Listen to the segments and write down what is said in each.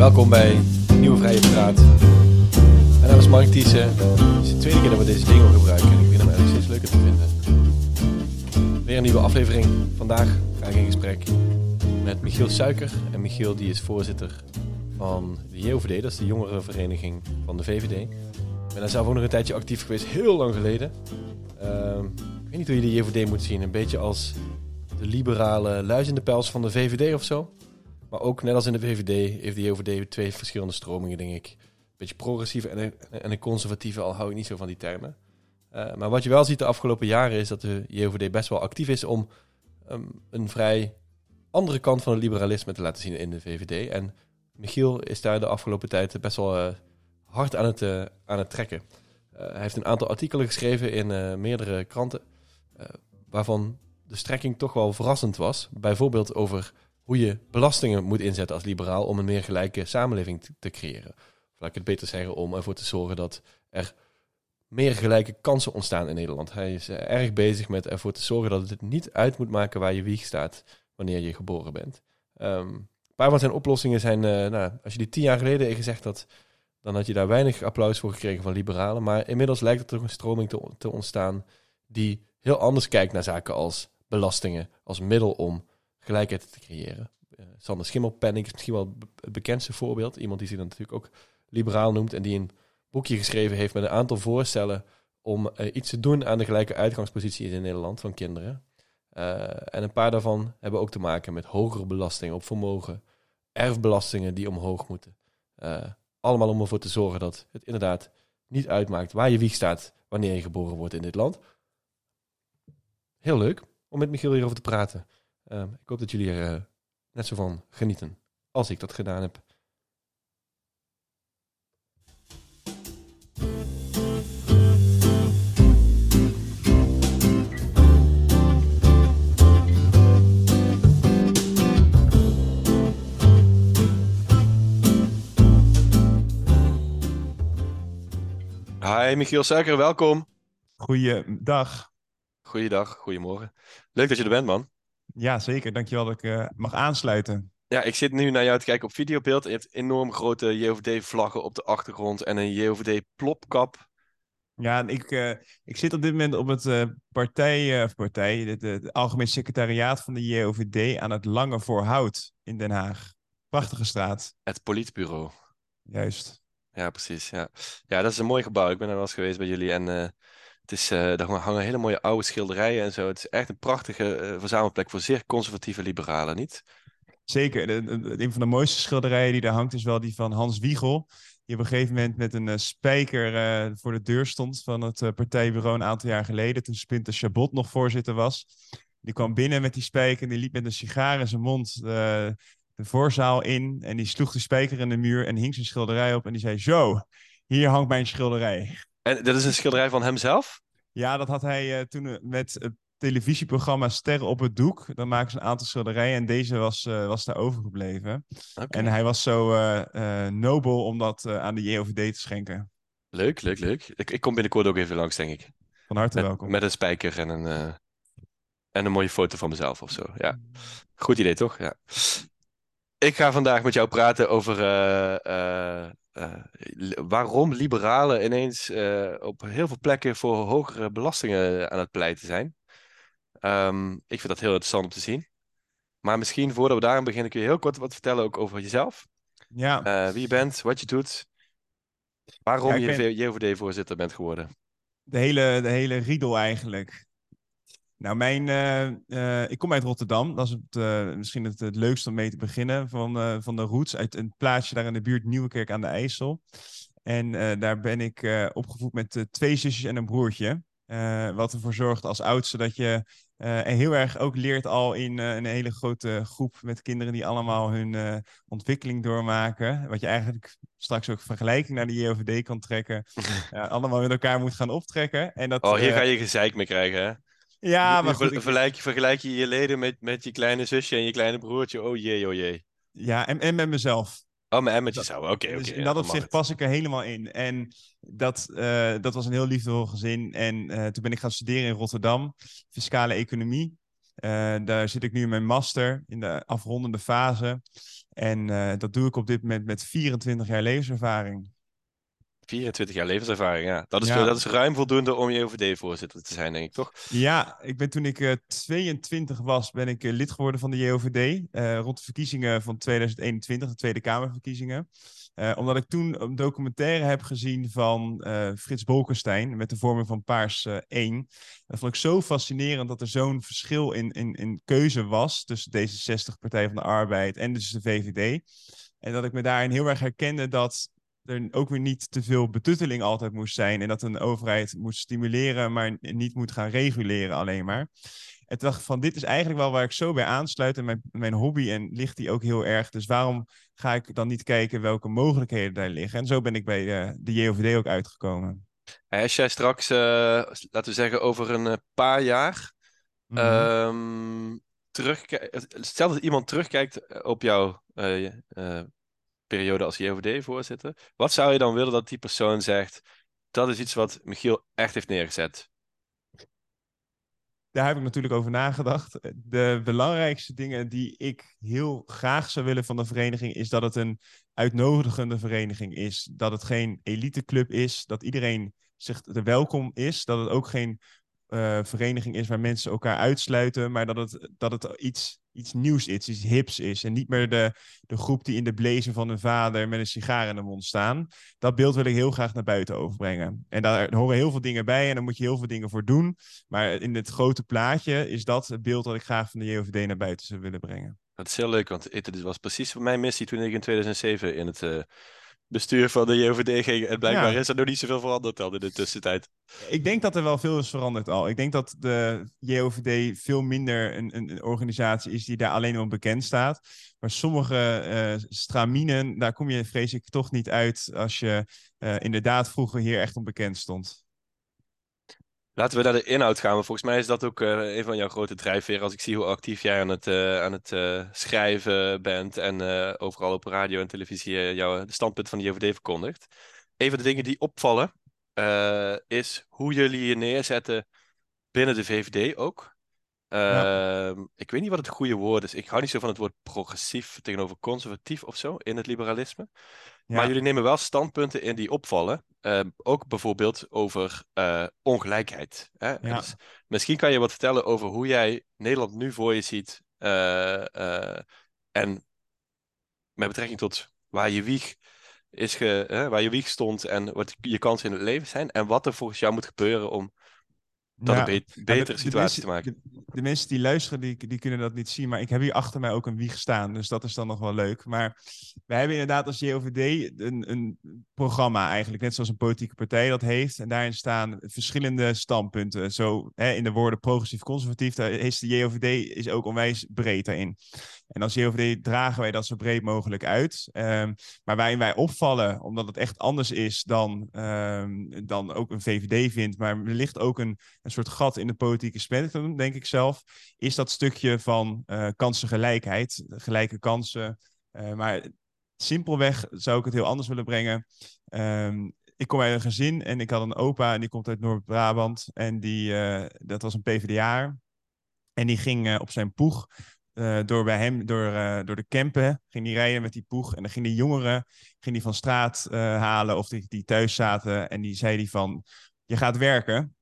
Welkom bij Nieuwe Vrije Praat. Mijn naam is Mark Thiessen. Het is de tweede keer dat we deze jingle gebruiken en ik begin hem eigenlijk steeds leuker te vinden. Weer een nieuwe aflevering. Vandaag ga ik in gesprek Michiel Suiker. En Michiel die is voorzitter van de JOVD, dat is de jongerenvereniging van de VVD. Ik ben daar zelf ook nog een tijdje actief geweest, heel lang geleden. Ehm, ik weet niet hoe je de JOVD moet zien. Een beetje als de liberale luis de pels van de VVD of zo. Maar ook net als in de VVD heeft de JOVD twee verschillende stromingen, denk ik. Een beetje progressieve en een, en conservatieve, al hou ik niet zo van die termen. Uh, maar wat je wel ziet de afgelopen jaren is dat de JOVD best wel actief is om um, een vrij andere kant van het liberalisme te laten zien in de VVD. En Michiel is daar de afgelopen tijd best wel uh, hard aan het, uh, aan het trekken. hij heeft een aantal artikelen geschreven in meerdere kranten, waarvan de strekking toch wel verrassend was. Bijvoorbeeld over hoe je belastingen moet inzetten als liberaal om een meer gelijke samenleving te, te creëren. Of laat ik het beter zeggen, om ervoor te zorgen dat er meer gelijke kansen ontstaan in Nederland. Hij is erg bezig met ervoor te zorgen dat het niet uit moet maken waar je wieg staat wanneer je geboren bent. Um, een paar van zijn oplossingen zijn, uh, nou, als je die tien jaar geleden gezegd had, dan had je daar weinig applaus voor gekregen van liberalen. Maar inmiddels lijkt er toch een stroming te, te ontstaan die heel anders kijkt naar zaken als belastingen, als middel om gelijkheid te creëren. Uh, Sander Schimmelpenning is misschien wel het bekendste voorbeeld. Iemand die zich dan natuurlijk ook liberaal noemt en die een boekje geschreven heeft met een aantal voorstellen om uh, iets te doen aan de gelijke uitgangspositie in Nederland van kinderen. Uh, en een paar daarvan hebben ook te maken met hogere belastingen op vermogen, erfbelastingen die omhoog moeten. allemaal om ervoor te zorgen dat het inderdaad niet uitmaakt waar je wieg staat wanneer je geboren wordt in dit land. Heel leuk om met Michiel hierover te praten. Uh, ik hoop dat jullie er uh, net zo van genieten als ik dat gedaan heb. Hi Michiel Suiker, welkom. Goeiedag. Goeiedag, goedemorgen. Leuk dat je er bent, man. Ja, zeker. Dankjewel dat ik uh, mag aansluiten. Ja, ik zit nu naar jou te kijken op videobeeld. Je hebt enorm grote JOVD-vlaggen op de achtergrond en een JOVD-plopkap. Ja, ik, uh, ik zit op dit moment op het uh, partij, of partij, het, het Algemeen Secretariaat van de JOVD aan het Lange Voorhout in Den Haag. Prachtige straat. Het Politbureau. Juist. Ja, precies. Ja. ja, dat is een mooi gebouw. Ik ben er wel eens geweest bij jullie en het is, uh, daar hangen hele mooie oude schilderijen en zo. Het is echt een prachtige uh, verzamelplek voor zeer conservatieve liberalen, niet? Zeker. Een van de mooiste schilderijen die daar hangt is wel die van Hans Wiegel. Die op een gegeven moment met een uh, spijker voor de deur stond van het partijbureau een aantal jaar geleden. Toen Spinter Chabot nog voorzitter was. Die kwam binnen met die spijker en die liep met een sigaar in zijn mond de voorzaal in. En die sloeg de spijker in de muur en hing zijn schilderij op. En die zei, zo, hier hangt mijn schilderij. En dat is een schilderij van hemzelf? Ja, dat had hij uh, toen met het televisieprogramma Sterren op het Doek. Dan maken ze een aantal schilderijen en deze was, uh, was daar overgebleven. Okay. En hij was zo uh, nobel om dat aan de JOVD te schenken. Leuk, leuk, leuk. Ik, ik kom binnenkort ook even langs, denk ik. Van harte met, welkom. Met een spijker en een, en een mooie foto van mezelf of zo. Ja. Goed idee, toch? Ja. Ik ga vandaag met jou praten over uh, waarom liberalen ineens op heel veel plekken voor hogere belastingen aan het pleiten zijn. Um, ik vind dat heel interessant om te zien. Maar misschien voordat we daarin beginnen, kun je heel kort wat vertellen ook over jezelf. Ja. wie je bent, wat je doet, waarom ja, je ben... JOVD-voorzitter bent geworden. De hele, de hele riedel eigenlijk. Nou, mijn, uh, uh, ik kom uit Rotterdam. Dat is het, uh, misschien het, het, leukste om mee te beginnen van, van de roots. Uit een plaatsje daar in de buurt Nieuwekerk aan de IJssel. En daar ben ik opgevoed met twee zusjes en een broertje. wat ervoor zorgt als oudste dat je en heel erg ook leert al in een hele grote groep met kinderen die allemaal hun ontwikkeling doormaken. Wat je eigenlijk straks ook vergelijking naar de JOVD kan trekken. allemaal met elkaar moet gaan optrekken. En dat, oh, hier ga je gezeik mee krijgen, hè? Ja, maar goed. Vergelijk, je, vergelijk je je leden met, met je kleine zusje en je kleine broertje. Oh jee, oh jee. Ja, en, en met mezelf. Oh, mijn zou. Oké, oké. dus ja, in dat opzicht het. pas ik er helemaal in. En dat, eh, dat was een heel liefdevol gezin. En eh, toen ben ik gaan studeren in Rotterdam, fiscale economie. Eh, daar zit ik nu in mijn master, in de afrondende fase. En dat doe ik op dit moment met 24 jaar levenservaring. 24 jaar levenservaring, ja. Dat is, Ja. dat is ruim voldoende om JOVD-voorzitter te zijn, denk ik, toch? Ja, ik ben toen ik eh, 22 was, ben ik eh, lid geworden van de JOVD. eh, rond de verkiezingen van 2021, de Tweede Kamerverkiezingen. Omdat ik toen een documentaire heb gezien van Frits Bolkestein met de vorming van Paars eh 1. Dat vond ik zo fascinerend dat er zo'n verschil in, in, in keuze was tussen D66, Partij van de Arbeid en dus de VVD. En dat ik me daarin heel erg herkende dat er ook weer niet te veel betutteling altijd moest zijn. En dat een overheid moet stimuleren, maar niet moet gaan reguleren alleen maar. En toen dacht ik van, dit is eigenlijk wel waar ik zo bij aansluit. En mijn, mijn hobby en ligt die ook heel erg. Dus waarom ga ik dan niet kijken welke mogelijkheden daar liggen? En zo ben ik bij eh, de JOVD ook uitgekomen. Als jij straks, eh, laten we zeggen, over een eh, paar jaar Mhm. ehm terugkijkt. Stel dat iemand terugkijkt op jouw periode als JOVD-voorzitter. Wat zou je dan willen dat die persoon zegt? Dat is iets wat Michiel echt heeft neergezet. Daar heb ik natuurlijk over nagedacht. De belangrijkste dingen die ik heel graag zou willen van de vereniging is dat het een uitnodigende vereniging is. Dat het geen eliteclub is, dat iedereen zich er welkom is. Dat het ook geen eh, vereniging is waar mensen elkaar uitsluiten, maar dat het, dat het iets, iets nieuws is, iets hips is. En niet meer de, de groep die in de blazer van hun vader met een sigaar in de mond staan. Dat beeld wil ik heel graag naar buiten overbrengen. En daar horen heel veel dingen bij en daar moet je heel veel dingen voor doen. Maar in het grote plaatje is dat het beeld dat ik graag van de JOVD naar buiten zou willen brengen. Dat is heel leuk, want het was precies mijn missie toen ik in 2007 in het eh, bestuur van de JOVD ging. En blijkbaar Ja. is er nog niet zoveel veranderd dan in de tussentijd. Ik denk dat er wel veel is veranderd al. Ik denk dat de JOVD veel minder een, een, een organisatie is die daar alleen om bekend staat. Maar sommige eh, straminen, daar kom je vrees ik toch niet uit als je eh, inderdaad vroeger hier echt onbekend stond. Laten we naar de inhoud gaan. Want volgens mij is dat ook eh, een van jouw grote drijfveren. Als ik zie hoe actief jij aan het, eh, aan het eh, schrijven bent. En overal op radio en televisie jouw standpunt van de JVD verkondigt. Een van de dingen die opvallen is hoe jullie je neerzetten binnen de VVD ook. Ehm, Ik weet niet wat het goede woord is. Ik hou niet zo van het woord progressief tegenover conservatief of zo in het liberalisme. Maar jullie nemen wel standpunten in die opvallen. Ehm, ook bijvoorbeeld over eh, ongelijkheid. Hè? Ja. Dus misschien kan je wat vertellen over hoe jij Nederland nu voor je ziet. eh, eh, en met betrekking tot waar je wieg is ge, waar je wieg stond en wat je kansen in het leven zijn. En wat er volgens jou moet gebeuren om dat Ja. een be- betere de- de situatie mensen- te maken. De, de mensen die luisteren, die, die kunnen dat niet zien. Maar ik heb hier achter mij ook een wieg staan. Dus dat is dan nog wel leuk. Maar wij hebben inderdaad als JOVD een, een programma eigenlijk. Net zoals een politieke partij dat heeft. En daarin staan verschillende standpunten. Zo hè, in de woorden progressief-conservatief. Daar is de JOVD is ook onwijs breed daarin. En als JOVD dragen wij dat zo breed mogelijk uit. Ehm, maar waarin wij opvallen, omdat het echt anders is dan, ehm, dan ook een VVD vindt. Maar er ligt ook een, een soort gat in het politieke spectrum, denk ik zelf. Is dat stukje van eh, kansengelijkheid, gelijke kansen. Eh, maar simpelweg zou ik het heel anders willen brengen. Ehm, ik kom uit een gezin en ik had een opa en die komt uit Noord-Brabant. En die, eh, dat was een PvdA. En die ging op zijn poeg door bij hem, door, door de Kempen, ging die rijden met die poeg. En dan ging die jongeren ging die van straat halen of die, die thuis zaten. En die zei die van, je gaat werken,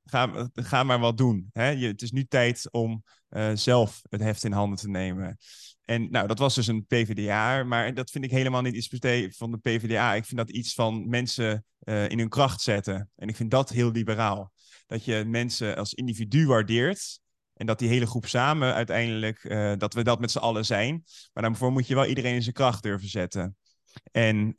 ga, maar wat doen. Hè? Je, het is nu tijd om eh, zelf het heft in handen te nemen. En nou, dat was dus een PvdA, maar dat vind ik helemaal niet iets van de PvdA. Ik vind dat iets van mensen eh, in hun kracht zetten. En ik vind dat heel liberaal. Dat je mensen als individu waardeert. En dat die hele groep samen uiteindelijk, eh, dat we dat met z'n allen zijn. Maar daarvoor moet je wel iedereen in zijn kracht durven zetten. En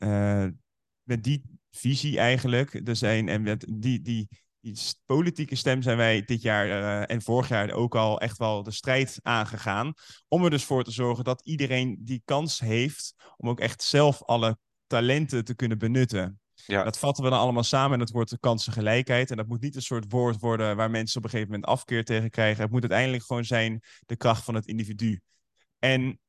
met die visie eigenlijk, er zijn, en met die, die, die politieke stem zijn wij dit jaar eh, en vorig jaar ook al echt wel de strijd aangegaan. Om er dus voor te zorgen dat iedereen die kans heeft om ook echt zelf alle talenten te kunnen benutten. Ja. Dat vatten we dan allemaal samen en dat wordt de kansengelijkheid. En dat moet niet een soort woord worden waar mensen op een gegeven moment afkeer tegen krijgen. Het moet uiteindelijk gewoon zijn de kracht van het individu. En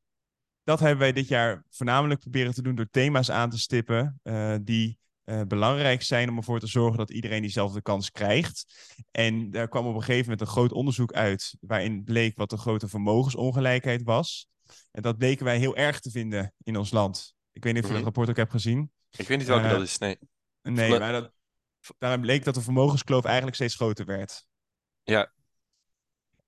dat hebben wij dit jaar voornamelijk proberen te doen door thema's aan te stippen uh, die uh, belangrijk zijn om ervoor te zorgen dat iedereen diezelfde kans krijgt. En daar kwam op een gegeven moment een groot onderzoek uit waarin bleek wat de grote vermogensongelijkheid was. En dat bleken wij heel erg te vinden in ons land. Ik weet niet of je dat mhm. rapport ook hebt gezien. Ik weet niet welke uh, dat is, nee. Nee, maar dat, bleek dat de vermogenskloof eigenlijk steeds groter werd. Ja.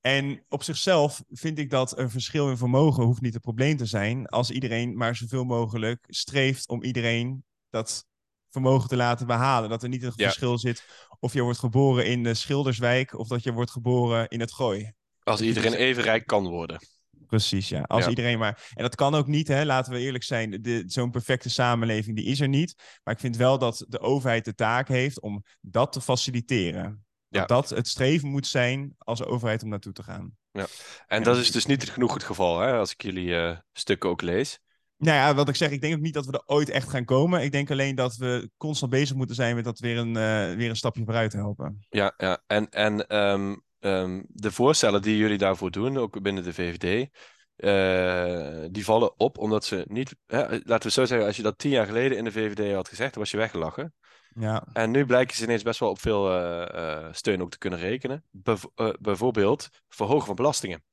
En op zichzelf vind ik dat een verschil in vermogen hoeft niet het probleem te zijn. Als iedereen maar zoveel mogelijk streeft om iedereen dat vermogen te laten behalen. Dat er niet een verschil zit of je wordt geboren in de Schilderswijk of dat je wordt geboren in het Gooi. Als iedereen even rijk kan worden. Precies, ja. Als iedereen maar. En dat kan ook niet, hè, laten we eerlijk zijn. Zo'n perfecte samenleving die is er niet. Maar ik vind wel dat de overheid de taak heeft om dat te faciliteren. Dat dat het streven moet zijn als overheid om naartoe te gaan. Ja. En dat is dus niet genoeg het geval, hè, als ik jullie uh, stukken ook lees. Nou ja, wat ik zeg, ik denk ook niet dat we er ooit echt gaan komen. Ik denk alleen dat we constant bezig moeten zijn met dat weer een, uh, weer een stapje vooruit te helpen. Ja, ja. en, en um, um, de voorstellen die jullie daarvoor doen, ook binnen de VVD, uh, die vallen op omdat ze niet. Hè, laten we zo zeggen, als je dat tien jaar geleden in de VVD had gezegd, dan was je weggelachen. Ja. En nu blijken ze ineens best wel op veel uh, steun ook te kunnen rekenen. Bev bijvoorbeeld verhogen van belastingen.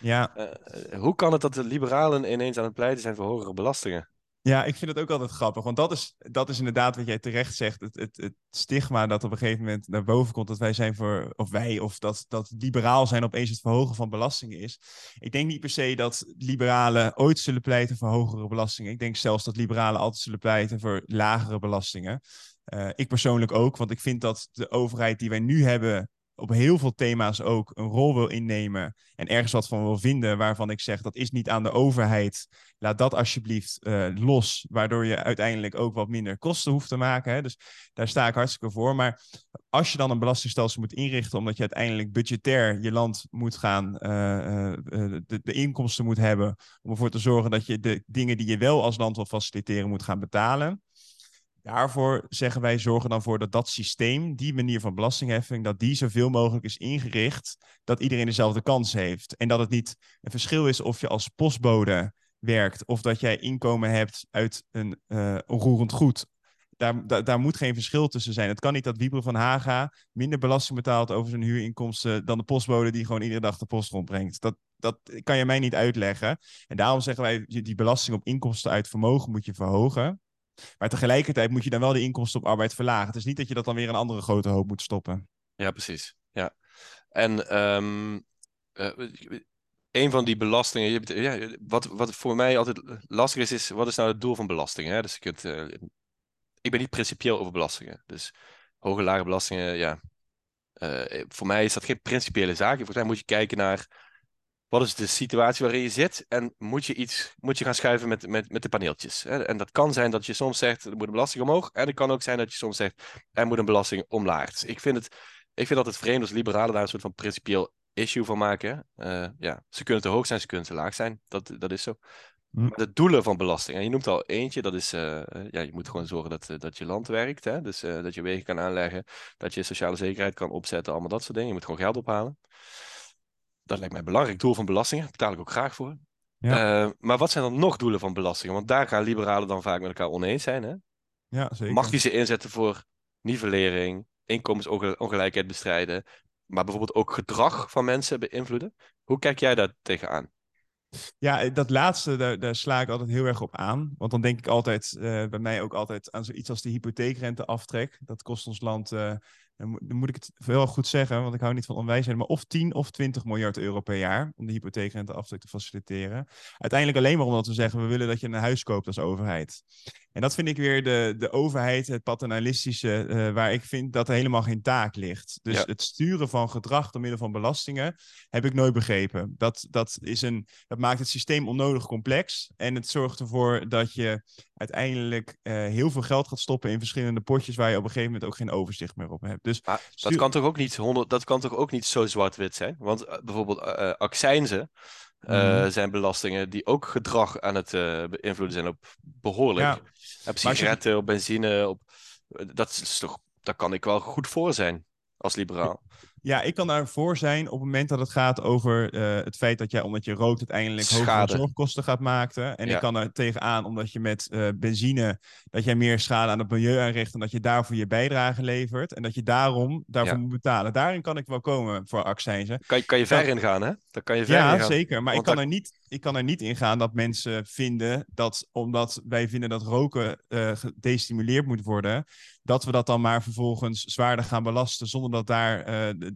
Ja. hoe kan het dat de liberalen ineens aan het pleiten zijn voor hogere belastingen? Ja, ik vind het ook altijd grappig. Want dat is, dat is inderdaad wat jij terecht zegt. Het, het, het stigma dat op een gegeven moment naar boven komt. Dat wij zijn voor, of wij, of dat, dat liberaal zijn opeens het verhogen van belastingen is. Ik denk niet per se dat liberalen ooit zullen pleiten voor hogere belastingen. Ik denk zelfs dat liberalen altijd zullen pleiten voor lagere belastingen. Uh, ik persoonlijk ook, want ik vind dat de overheid die wij nu hebben op heel veel thema's ook een rol wil innemen en ergens wat van wil vinden, waarvan ik zeg dat is niet aan de overheid. Laat dat alsjeblieft uh, los, waardoor je uiteindelijk ook wat minder kosten hoeft te maken. Hè? Dus daar sta ik hartstikke voor. Maar als je dan een belastingstelsel moet inrichten, omdat je uiteindelijk budgetair je land moet gaan, uh, de, de, inkomsten moet hebben, om ervoor te zorgen dat je de dingen die je wel als land wil faciliteren moet gaan betalen Daarvoor zeggen wij zorgen dan voor dat dat systeem, die manier van belastingheffing, dat die zoveel mogelijk is ingericht dat iedereen dezelfde kans heeft. En dat het niet een verschil is of je als postbode werkt of dat jij inkomen hebt uit een uh, onroerend goed. Daar, daar, daar, moet geen verschil tussen zijn. Het kan niet dat Wiebren van Haga minder belasting betaalt over zijn huurinkomsten dan de postbode die gewoon iedere dag de post rondbrengt. Dat, dat kan je mij niet uitleggen. En daarom zeggen wij, die belasting op inkomsten uit vermogen moet je verhogen. Maar tegelijkertijd moet je dan wel de inkomsten op arbeid verlagen. Het is niet dat je dat dan weer een andere grote hoop moet stoppen. Ja, precies. Ja. En um, uh, een van die belastingen, ja, wat, wat voor mij altijd lastig is, is wat is nou het doel van belastingen? Dus je kunt, uh, ik ben niet principieel over belastingen. Dus hoge, lage belastingen, ja. Uh, voor mij is dat geen principiële zaak. Volgens mij moet je kijken naar wat is de situatie waarin je zit en moet je iets moet je gaan schuiven met, met, met de paneeltjes. En dat kan zijn dat je soms zegt, er moet een belasting omhoog. En het kan ook zijn dat je soms zegt, er moet een belasting omlaag. Dus ik vind het, ik vind dat het vreemd als liberalen daar een soort van principieel issue van maken. Uh, ja, ze kunnen te hoog zijn, ze kunnen te laag zijn. Dat, dat is zo. Hm. Maar de doelen van belasting, en je noemt al eentje, dat is, uh, ja, je moet gewoon zorgen dat, dat je land werkt. Hè? Dus dat je wegen kan aanleggen, dat je sociale zekerheid kan opzetten, allemaal dat soort dingen. Je moet gewoon geld ophalen. Dat lijkt mij een belangrijk doel van belastingen. Daar betaal ik ook graag voor. Ja. Uh, maar wat zijn dan nog doelen van belastingen? Want daar gaan liberalen dan vaak met elkaar oneens zijn. Hè? Ja, zeker. Mag je ze inzetten voor nivellering, inkomensongelijkheid bestrijden, maar bijvoorbeeld ook gedrag van mensen beïnvloeden? Hoe kijk jij daar tegenaan? Ja, dat laatste, daar, daar, sla ik altijd heel erg op aan. Want dan denk ik altijd, uh, bij mij ook altijd aan zoiets als de hypotheekrenteaftrek. Dat kost ons land uh, dan moet ik het wel goed zeggen, want ik hou niet van onwijsheid, maar of 10 of 20 miljard euro per jaar om de hypotheekrenteaftrek te faciliteren. Uiteindelijk alleen maar omdat we zeggen, we willen dat je een huis koopt als overheid. En dat vind ik weer de, de overheid, het paternalistische, uh, waar ik vind dat er helemaal geen taak ligt. Dus het sturen van gedrag door middel van belastingen heb ik nooit begrepen. Dat, dat, is een, dat maakt het systeem onnodig complex en het zorgt ervoor dat je uiteindelijk uh, heel veel geld gaat stoppen in verschillende potjes waar je op een gegeven moment ook geen overzicht meer op hebt. Dus dat, kan toch ook niet 100, dat kan toch ook niet zo zwart-wit zijn? Want uh, bijvoorbeeld accijnzen mm. zijn belastingen die ook gedrag aan het beïnvloeden zijn op behoorlijk. Ja. Op sigaretten, je... op benzine, op, dat, is toch, daar kan ik wel goed voor zijn als liberaal. Ja, ik kan daarvoor zijn op het moment dat het gaat over uh, het feit dat jij, omdat je rookt, uiteindelijk Schade. hogere zorgkosten gaat maken. En Ja. ik kan er tegenaan omdat je met eh, benzine, dat jij meer schade aan het milieu aanricht en dat je daarvoor je bijdrage levert. En dat je daarom daarvoor Ja. moet betalen. Daarin kan ik wel komen voor accijnzen. Kan, je- kan je ver ingaan, hè? Dan kan je ver Ja, ingaan. zeker. Maar ik kan, er niet, ik kan er niet in gaan dat mensen vinden dat, omdat wij vinden dat roken eh, gedestimuleerd moet worden, dat we dat dan maar vervolgens zwaarder gaan belasten zonder dat daar. eh,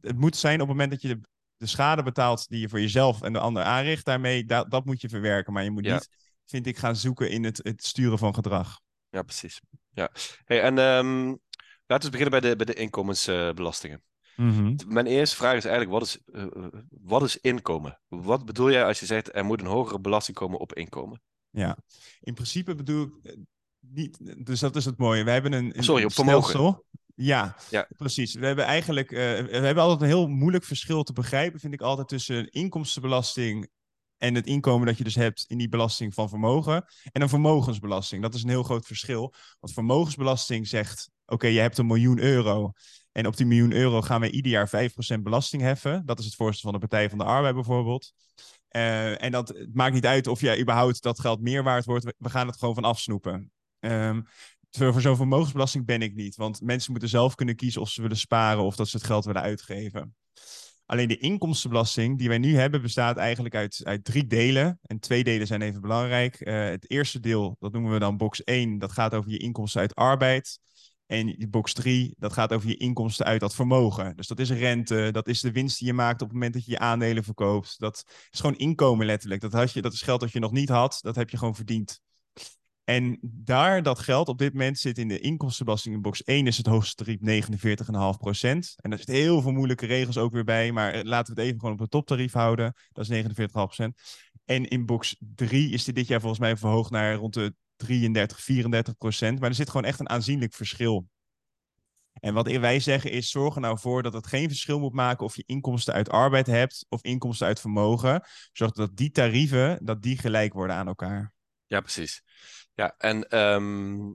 het moet zijn op het moment dat je de, de schade betaalt die je voor jezelf en de ander aanricht, daarmee, dat, dat moet je verwerken. Maar je moet Ja. niet, vind ik, gaan zoeken in het, het sturen van gedrag. Ja, precies. Ja. Hey, en ehm, laten we beginnen bij de, bij de inkomensbelastingen. Mijn eerste vraag is eigenlijk, wat is, eh, eh, wat is inkomen? Wat bedoel jij als je zegt, er moet een hogere belasting komen op inkomen? Ja, in principe bedoel ik niet. Dus dat is het mooie. We hebben een. een Sorry, op vermogen. stelsel. Ja, Ja. precies. We hebben eigenlijk. eh, we hebben altijd een heel moeilijk verschil te begrijpen, vind ik altijd, tussen inkomstenbelasting en het inkomen dat je dus hebt in die belasting van vermogen en een vermogensbelasting. Dat is een heel groot verschil. Want vermogensbelasting zegt: oké, je hebt een miljoen euro. En op die miljoen euro gaan wij ieder jaar 5% belasting heffen. Dat is het voorstel van de Partij van de Arbeid bijvoorbeeld. Eh, en dat het maakt niet uit of jij überhaupt dat geld meer waard wordt. We, we gaan het gewoon van afsnoepen. Ehm, voor zo'n vermogensbelasting ben ik niet. Want mensen moeten zelf kunnen kiezen of ze willen sparen of dat ze het geld willen uitgeven. Alleen de inkomstenbelasting die wij nu hebben bestaat eigenlijk uit, uit drie delen. En twee delen zijn even belangrijk. Eh, het eerste deel, dat noemen we dan box 1, dat gaat over je inkomsten uit arbeid. En box 3, dat gaat over je inkomsten uit dat vermogen. Dus dat is rente, dat is de winst die je maakt op het moment dat je je aandelen verkoopt. Dat is gewoon inkomen letterlijk. Dat, je, dat is geld dat je nog niet had, dat heb je gewoon verdiend. En daar dat geld op dit moment zit in de inkomstenbelasting in box 1 is het hoogste tarief 49,5% En daar zitten heel veel moeilijke regels ook weer bij, maar eh, laten we het even gewoon op het toptarief houden. Dat is 49,5% En in box 3 is dit dit jaar volgens mij verhoogd naar rond de 33, 34 procent. Maar er zit gewoon echt een aanzienlijk verschil. En wat wij zeggen is, zorg er nou voor dat het geen verschil moet maken of je inkomsten uit arbeid hebt of inkomsten uit vermogen. Zorg dat die tarieven, dat die gelijk worden aan elkaar. Ja, precies. Ja, en ehm,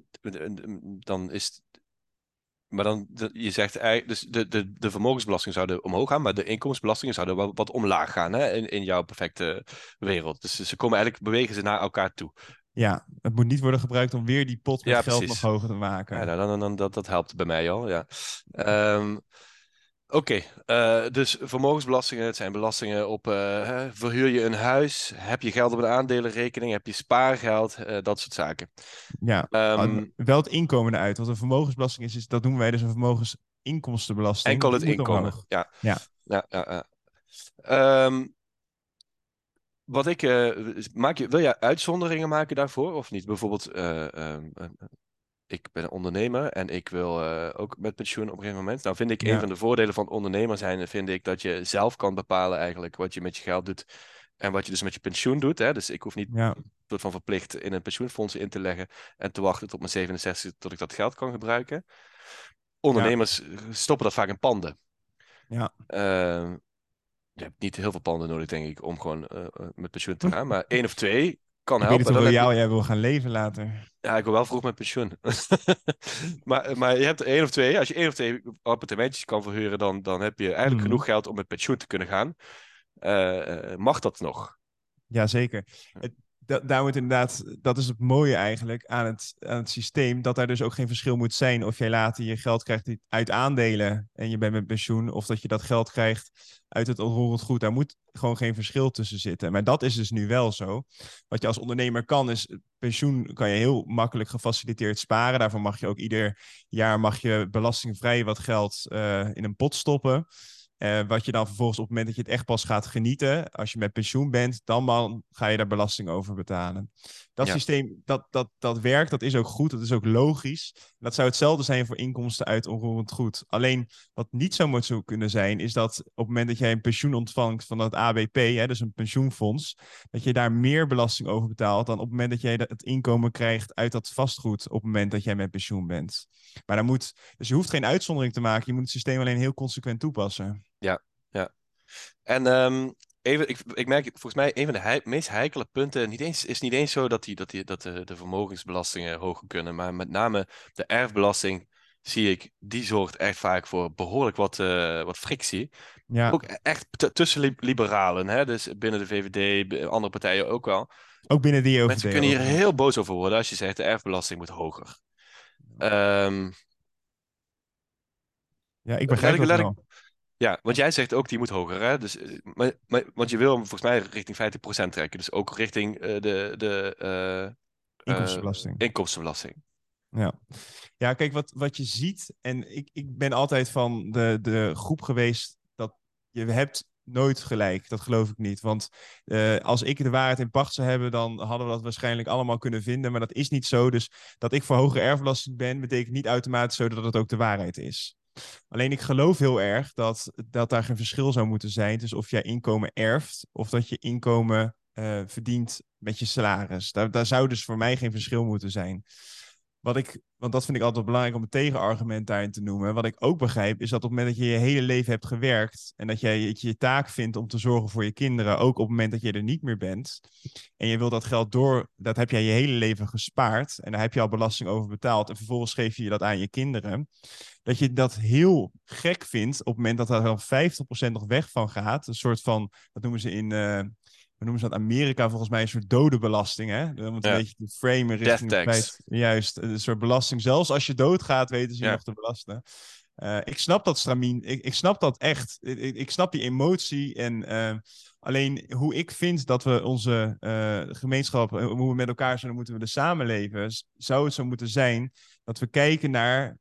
dan is het- Maar dan, je zegt eigenlijk, dus de, de, de vermogensbelasting zouden omhoog gaan, maar de inkomensbelastingen zouden wel wat omlaag gaan hè, in, in jouw perfecte wereld. Dus ze komen eigenlijk, bewegen ze naar elkaar toe. Ja, het moet niet worden gebruikt om weer die pot met Ja, geld precies. nog hoger te maken. Ja, dan, dan, dan, dat, dat helpt bij mij al, ja. Ehm, Oké, eh, dus vermogensbelastingen, het zijn belastingen op, eh, verhuur je een huis, heb je geld op een aandelenrekening, heb je spaargeld, eh, dat soort zaken. Ja, Ehm, Ah, wel het inkomen eruit. Wat een vermogensbelasting is, is, dat noemen wij dus een vermogensinkomstenbelasting. enkel het inkomen, ja. Ja. ja, ja, ja. Ehm, wat ik, maak je, wil jij uitzonderingen maken daarvoor of niet? Bijvoorbeeld, ik ben een ondernemer en ik wil eh, ook met pensioen op een gegeven moment. Nou vind ik Ja. een van de voordelen van ondernemer zijn, vind ik dat je zelf kan bepalen eigenlijk wat je met je geld doet en wat je dus met je pensioen doet. Hè? Dus ik hoef niet Ja, soort van verplicht in een pensioenfonds in te leggen en te wachten tot mijn 67 tot ik dat geld kan gebruiken. Ondernemers stoppen dat vaak in panden. ja. Ehm, je hebt niet heel veel panden nodig, denk ik, om gewoon eh, eh, met pensioen te gaan. Maar één of twee kan Ik weet helpen. niet je- royaal jij wil gaan leven later. Ja, ik wil wel vroeg met pensioen. maar, maar je hebt er één of twee. Als je één of twee appartementjes kan verhuren, dan, dan heb je eigenlijk Mhm. genoeg geld om met pensioen te kunnen gaan. Eh, eh, mag dat nog? Jazeker. Het, da- daar moet inderdaad, dat is het mooie eigenlijk aan het, aan het systeem, dat daar dus ook geen verschil moet zijn of jij later je geld krijgt uit aandelen en je bent met pensioen, of dat je dat geld krijgt uit het onroerend goed. Daar moet gewoon geen verschil tussen zitten. Maar dat is dus nu wel zo. Wat je als ondernemer kan, is pensioen kan je heel makkelijk gefaciliteerd sparen. Daarvoor mag je ook ieder jaar mag je belastingvrij wat geld eh, in een pot stoppen. Eh, wat je dan vervolgens op het moment dat je het echt pas gaat genieten, als je met pensioen bent, dan man, ga je daar belasting over betalen. Dat Ja. systeem, dat, dat, dat werkt, dat is ook goed, dat is ook logisch. Dat zou hetzelfde zijn voor inkomsten uit onroerend goed. Alleen wat niet zo moet zo kunnen zijn, is dat op het moment dat jij een pensioen ontvangt van het ABP, hè, dus een pensioenfonds, dat je daar meer belasting over betaalt dan op het moment dat jij het inkomen krijgt uit dat vastgoed op het moment dat jij met pensioen bent. Maar dan moet, dus je hoeft geen uitzondering te maken, je moet het systeem alleen heel consequent toepassen. En ehm, even, ik, ik merk volgens mij een van de hei- meest heikele punten niet eens, is niet eens zo dat, die, dat, die, dat de, de vermogensbelastingen hoger kunnen, maar met name de erfbelasting zie ik, die zorgt echt vaak voor behoorlijk wat, eh, wat frictie. Ja, Ook echt t- tussen li- liberalen, hè? dus binnen de VVD, andere partijen ook wel. ook binnen die Mensen OVD. kunnen hier heel boos over worden als je zegt de erfbelasting moet hoger. Ehm, Ja, ik begrijp ik- laat ik- wel. Ja, want jij zegt ook die moet hoger. Hè? Dus, eh, maar, maar, want je wil hem volgens mij richting 50% trekken. Dus ook richting eh, de, de eh, Inkomstenbelasting. inkomstenbelasting. Ja, ja kijk, wat, wat je ziet, en ik, ik ben altijd van de, de groep geweest dat je hebt nooit gelijk. Dat geloof ik niet. Want als ik de waarheid in pacht zou hebben, dan hadden we dat waarschijnlijk allemaal kunnen vinden. Maar dat is niet zo. Dus dat ik voor hogere erfbelasting ben, betekent niet automatisch zo dat het ook de waarheid is. Alleen ik geloof heel erg dat, dat daar geen verschil zou moeten zijn tussen of jij inkomen erft of dat je inkomen eh, verdient met je salaris. Daar, daar zou dus voor mij geen verschil moeten zijn. Wat ik, want dat vind ik altijd belangrijk om een tegenargument daarin te noemen. Wat ik ook begrijp, is dat op het moment dat je je hele leven hebt gewerkt en dat jij je taak vindt om te zorgen voor je kinderen, ook op het moment dat je er niet meer bent, en je wil dat geld door, dat heb jij je hele leven gespaard en daar heb je al belasting over betaald en vervolgens geef je dat aan je kinderen, dat je dat heel gek vindt op het moment dat er dan 50% nog weg van gaat. Een soort van, dat noemen ze in, eh, hoe noemen ze dat, Amerika volgens mij een soort dodenbelasting, hè? Om het Ja. een beetje te framen richting Death het tax. feit- Juist, een soort belasting. Zelfs als je doodgaat, weten ze je Ja. nog te belasten. Eh, ik snap dat, Stramien. Ik, ik snap dat echt. Ik, ik, snap die emotie. En eh, alleen hoe ik vind dat we onze eh, gemeenschap, hoe we met elkaar zouden moeten willen samenleven, s- zou het zo moeten zijn dat we kijken naar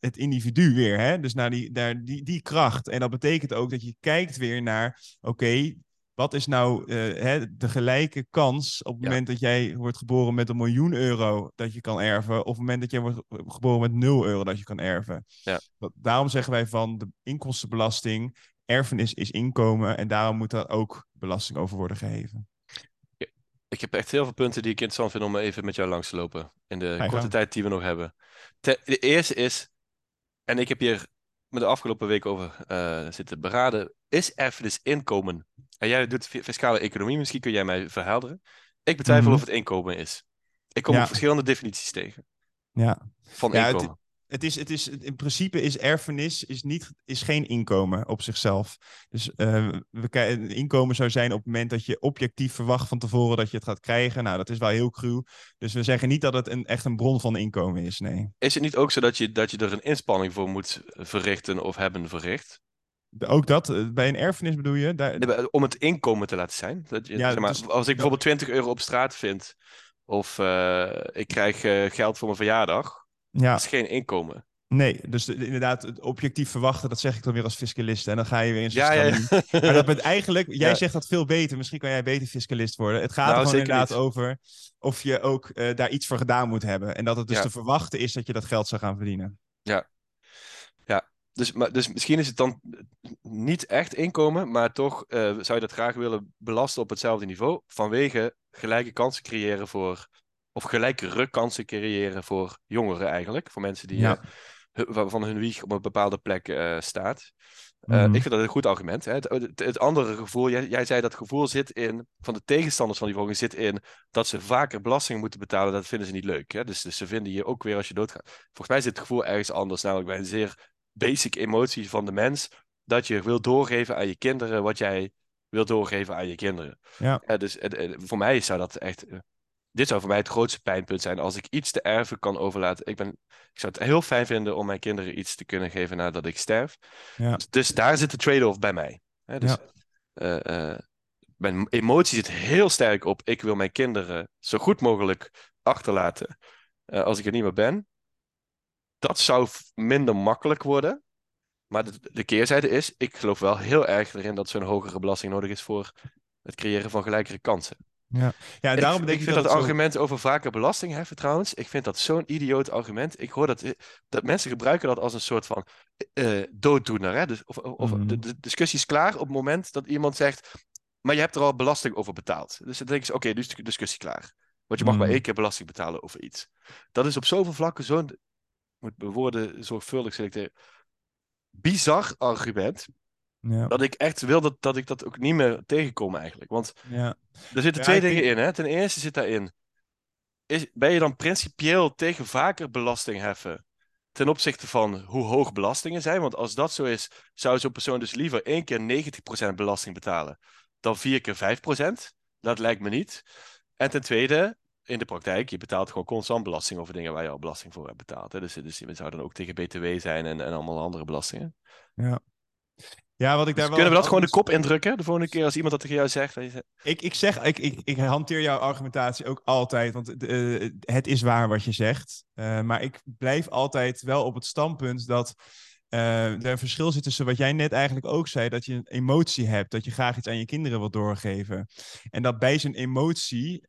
het individu weer. Hè? Dus naar, die, naar die, die kracht. En dat betekent ook dat je kijkt weer naar, oké, wat is nou eh, hè, de gelijke kans op het Ja. moment dat jij wordt geboren met een miljoen euro dat je kan erven, of op het moment dat jij wordt ge- geboren met 0 euro dat je kan erven. Ja. Dat- daarom zeggen wij van de inkomstenbelasting, erfenis is inkomen en daarom moet daar ook belasting over worden geheven. Ik heb echt heel veel punten die ik interessant vind om even met jou langs te lopen. In de korte tijd die we nog hebben. Te- de eerste is, en ik heb hier me de afgelopen week over eh, zitten beraden. Is erfenis inkomen? En jij doet fi- fiscale economie, misschien kun jij mij verhelderen. Ik betwijfel Mhm. of het inkomen is. Ik kom Ja. op verschillende definities tegen Ja. van Ja, inkomen. Het is, het is, in principe is erfenis is niet, is geen inkomen op zichzelf. Dus eh, we, inkomen zou zijn op het moment dat je objectief verwacht van tevoren dat je het gaat krijgen. Nou, dat is wel heel cru. Dus we zeggen niet dat het een, echt een bron van inkomen is, nee. Is het niet ook zo dat je, dat je er een inspanning voor moet verrichten of hebben verricht? Ook dat, eh, bij een erfenis bedoel je? Daar, Nee, maar Om het inkomen te laten zijn. Dat Ja, zeg maar, dus- als ik bijvoorbeeld 20 euro op straat vind, of eh, ik krijg eh, geld voor mijn verjaardag, ja, dat is geen inkomen. nee. Dus de- inderdaad, het objectief verwachten, dat zeg ik dan weer als fiscalist. En dan ga je weer in zo'n Ja, ja, ja. Maar dat bent eigenlijk, jij Ja. zegt dat veel beter. Misschien kan jij beter fiscalist worden. Het gaat Nou, er gewoon inderdaad niet. over of je ook eh, daar iets voor gedaan moet hebben. En dat het dus Ja. te verwachten is dat je dat geld zou gaan verdienen. Dus, maar, dus misschien is het dan niet echt inkomen, maar toch eh, zou je dat graag willen belasten op hetzelfde niveau, vanwege gelijke kansen creëren voor, of gelijkere kansen creëren voor jongeren eigenlijk, voor mensen die, Ja. eh, waarvan hun wieg op een bepaalde plek eh, staat. Mhm. Ik vind dat een goed argument. Hè. Het, het, het andere gevoel, jij, jij zei dat gevoel zit in, van de tegenstanders van die volging zit in dat ze vaker belasting moeten betalen. Dat vinden ze niet leuk. Hè. Dus, dus ze vinden je ook weer als je doodgaat. Volgens mij zit het gevoel ergens anders, namelijk bij een zeer basic emotie van de mens, dat je wil doorgeven aan je kinderen wat jij wil doorgeven aan je kinderen. Ja. Dus voor mij zou dat echt. eh, dit zou voor mij het grootste pijnpunt zijn als ik iets te erven kan overlaten. Ik, ben, ik zou het heel fijn vinden om mijn kinderen iets te kunnen geven nadat ik sterf. Ja. Dus, dus daar zit de trade-off bij mij. Dus, Ja. eh, eh, mijn emotie zit heel sterk op. Ik wil mijn kinderen zo goed mogelijk achterlaten als ik er niet meer ben. Dat zou minder makkelijk worden. Maar de, de keerzijde is, ik geloof wel heel erg erin dat zo'n hogere belasting nodig is voor het creëren van gelijkere kansen. Ja, En daarom ik, denk ik ik vind dat, dat, het zo- argument over vaker belasting heffen trouwens, ik vind dat zo'n idioot argument. Ik hoor dat, dat mensen gebruiken dat als een soort van eh, dooddoener. Hè? Dus, of of Mhm. de, de discussie is klaar op het moment dat iemand zegt, maar je hebt er al belasting over betaald. Dus dan denken ze, oké, dus de discussie klaar. Want je mag maar Mhm. één keer belasting betalen over iets. Dat is op zoveel vlakken zo'n, moet mijn woorden zorgvuldig selecteren, bizar argument, Ja, dat ik echt wil dat, dat ik dat ook niet meer tegenkom eigenlijk. Want ja. er zitten Ja, twee dingen denk- in. Hè? Ten eerste zit daarin. Is, ben je dan principieel tegen vaker belasting heffen ten opzichte van hoe hoog belastingen zijn. Want als dat zo is, zou zo'n persoon dus liever één keer 90% belasting betalen dan vier keer 5%. Dat lijkt me niet. En ten tweede, in de praktijk, je betaalt gewoon constant belasting over dingen waar je al belasting voor hebt betaald. Hè? Dus, dus je zou dan ook tegen BTW zijn en, en allemaal andere belastingen. Ja. Ja, wat ik daar Dus wel kunnen we dat gewoon de kop indrukken de volgende keer als iemand dat tegen jou zegt? Je Ik, ik zeg, ik, ik, ik hanteer jouw argumentatie ook altijd, want eh, het is waar wat je zegt. Eh, maar ik blijf altijd wel op het standpunt dat eh, er een verschil zit tussen wat jij net eigenlijk ook zei, dat je een emotie hebt, dat je graag iets aan je kinderen wilt doorgeven. En dat bij zijn emotie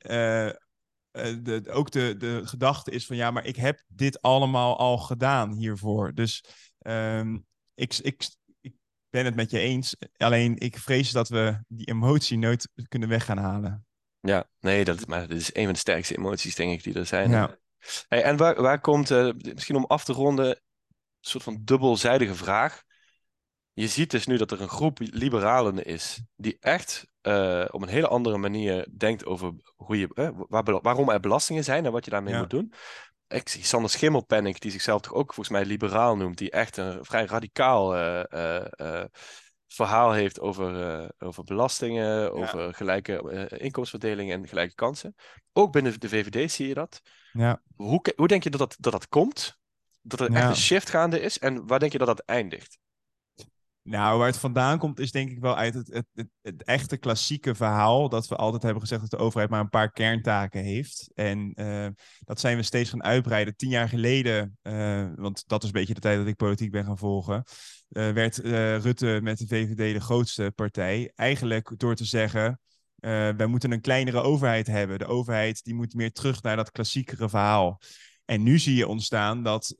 de, ook de, de gedachte is van ja, maar ik heb dit allemaal al gedaan hiervoor. Dus ehm, ik, ik, ik ben het met je eens. Alleen ik vrees dat we die emotie nooit kunnen weg gaan halen. Ja, nee, dat, maar dat is een van de sterkste emoties, denk ik, die er zijn. Ja. Hey, en waar, waar komt, eh, misschien om af te ronden, een soort van dubbelzijdige vraag. Je ziet dus nu dat er een groep liberalen is die echt eh, op een hele andere manier denkt over hoe je, eh, waar, waarom er belastingen zijn en wat je daarmee Ja. moet doen. Ik zie Sander Schimmelpenninck, die zichzelf toch ook volgens mij liberaal noemt, die echt een vrij radicaal eh, eh, verhaal heeft over, over belastingen, over gelijke inkomensverdeling en gelijke kansen. Ook binnen de VVD zie je dat. Ja. Hoe, hoe denk je dat dat, dat, dat komt? Dat er echt een shift gaande is? En waar denk je dat dat eindigt? Nou, waar het vandaan komt is denk ik wel uit het, het, het, echte klassieke verhaal dat we altijd hebben gezegd dat de overheid maar een paar kerntaken heeft. En eh, dat zijn we steeds gaan uitbreiden. Tien jaar geleden, eh, want dat is een beetje de tijd dat ik politiek ben gaan volgen, eh, werd Rutte met de VVD de grootste partij. Eigenlijk door te zeggen, wij moeten een kleinere overheid hebben. De overheid die moet meer terug naar dat klassiekere verhaal. En nu zie je ontstaan dat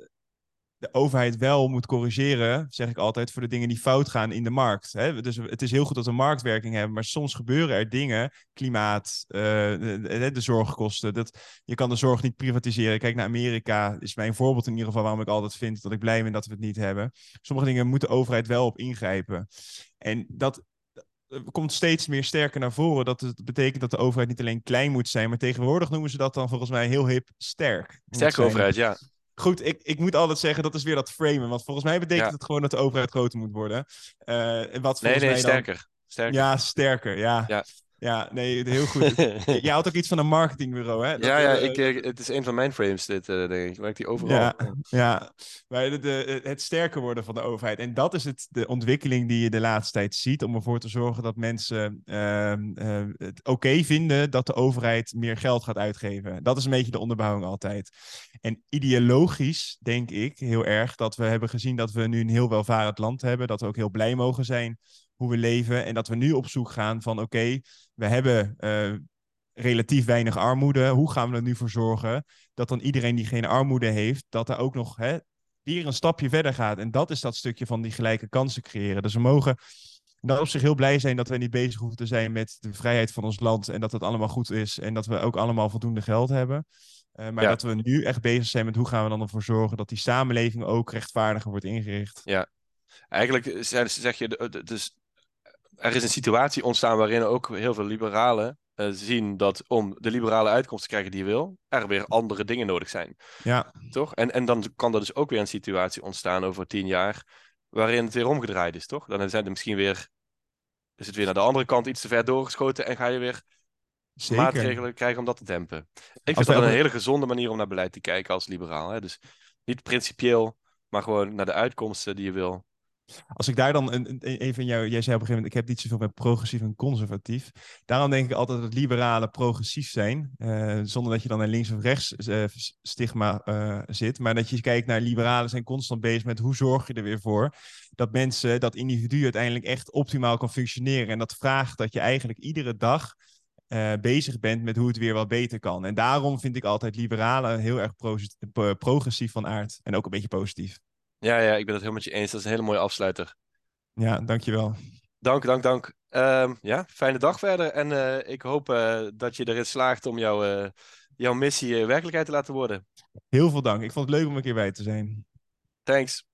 de overheid wel moet corrigeren, zeg ik altijd, voor de dingen die fout gaan in de markt. Hè? Dus het is heel goed dat we marktwerking hebben, maar soms gebeuren er dingen, klimaat, eh, de, de- zorgkosten, dat, je kan de zorg niet privatiseren. Kijk naar Amerika, is mijn voorbeeld in ieder geval waarom ik altijd vind dat ik blij ben dat we het niet hebben. Sommige dingen moet de overheid wel op ingrijpen. En dat eh, komt steeds meer sterker naar voren. Dat het betekent dat de overheid niet alleen klein moet zijn, maar tegenwoordig noemen ze dat dan volgens mij heel hip sterk. Sterke overheid, ja. Goed, ik, ik moet altijd zeggen, dat is weer dat framen. Want volgens mij betekent Ja. het gewoon dat de overheid groter moet worden. Eh, wat Nee, nee, mij dan- sterker. sterker. Ja, sterker, ja. Ja. Ja, nee, heel goed. Jij had ook iets van een marketingbureau, hè? Dat, ja, ja eh, ik, eh, het is een van mijn frames, dit, eh, denk ik. Ik werk die overal. Ja, ja. Maar de, de- het sterker worden van de overheid. En dat is het, de ontwikkeling die je de laatste tijd ziet. Om ervoor te zorgen dat mensen ehm, eh, het oké vinden dat de overheid meer geld gaat uitgeven. Dat is een beetje de onderbouwing altijd. En ideologisch denk ik heel erg dat we hebben gezien dat we nu een heel welvarend land hebben. Dat we ook heel blij mogen zijn hoe we leven. En dat we nu op zoek gaan van oké, we hebben eh, relatief weinig armoede. Hoe gaan we er nu voor zorgen dat dan iedereen die geen armoede heeft, dat er ook nog hè, weer een stapje verder gaat. En dat is dat stukje van die gelijke kansen creëren. Dus we mogen dan op zich heel blij zijn dat we niet bezig hoeven te zijn met de vrijheid van ons land en dat het allemaal goed is en dat we ook allemaal voldoende geld hebben. Eh, maar Ja. dat we nu echt bezig zijn met hoe gaan we dan ervoor zorgen dat die samenleving ook rechtvaardiger wordt ingericht. Eigenlijk zijn- zeg je, dus er is een situatie ontstaan waarin ook heel veel liberalen eh, zien dat om de liberale uitkomst te krijgen die je wil, er weer andere dingen nodig zijn. Ja, Toch? En, en dan kan er dus ook weer een situatie ontstaan over tien jaar waarin het weer omgedraaid is, toch? Dan zijn er misschien weer, is het weer naar de andere kant iets te ver doorgeschoten en ga je weer zeker. maatregelen krijgen om dat te dempen. Ik vind Als dat een hele gezonde manier om naar beleid te kijken als liberaal. Hè? Dus niet principieel, maar gewoon naar de uitkomsten die je wil. Als ik daar dan een, een, van jou, jij zei op een gegeven moment, ik heb niet zoveel met progressief en conservatief. Daarom denk ik altijd dat liberalen progressief zijn, eh, zonder dat je dan een links of rechts eh, stigma eh, zit. Maar dat je kijkt naar liberalen zijn constant bezig met hoe zorg je er weer voor dat mensen, dat individu uiteindelijk echt optimaal kan functioneren. En dat vraagt dat je eigenlijk iedere dag bezig bent met hoe het weer wat beter kan. En daarom vind ik altijd liberalen heel erg pro- pro- progressief van aard en ook een beetje positief. Ja, ja, ik ben het helemaal met je eens. Dat is een hele mooie afsluiter. Ja, dankjewel. Dank, dank, dank. Ehm, ja, fijne dag verder. En eh, ik hoop eh, dat je erin slaagt om jouw, eh, jouw missie werkelijkheid te laten worden. Heel veel dank. Ik vond het leuk om een keer bij te zijn. Thanks.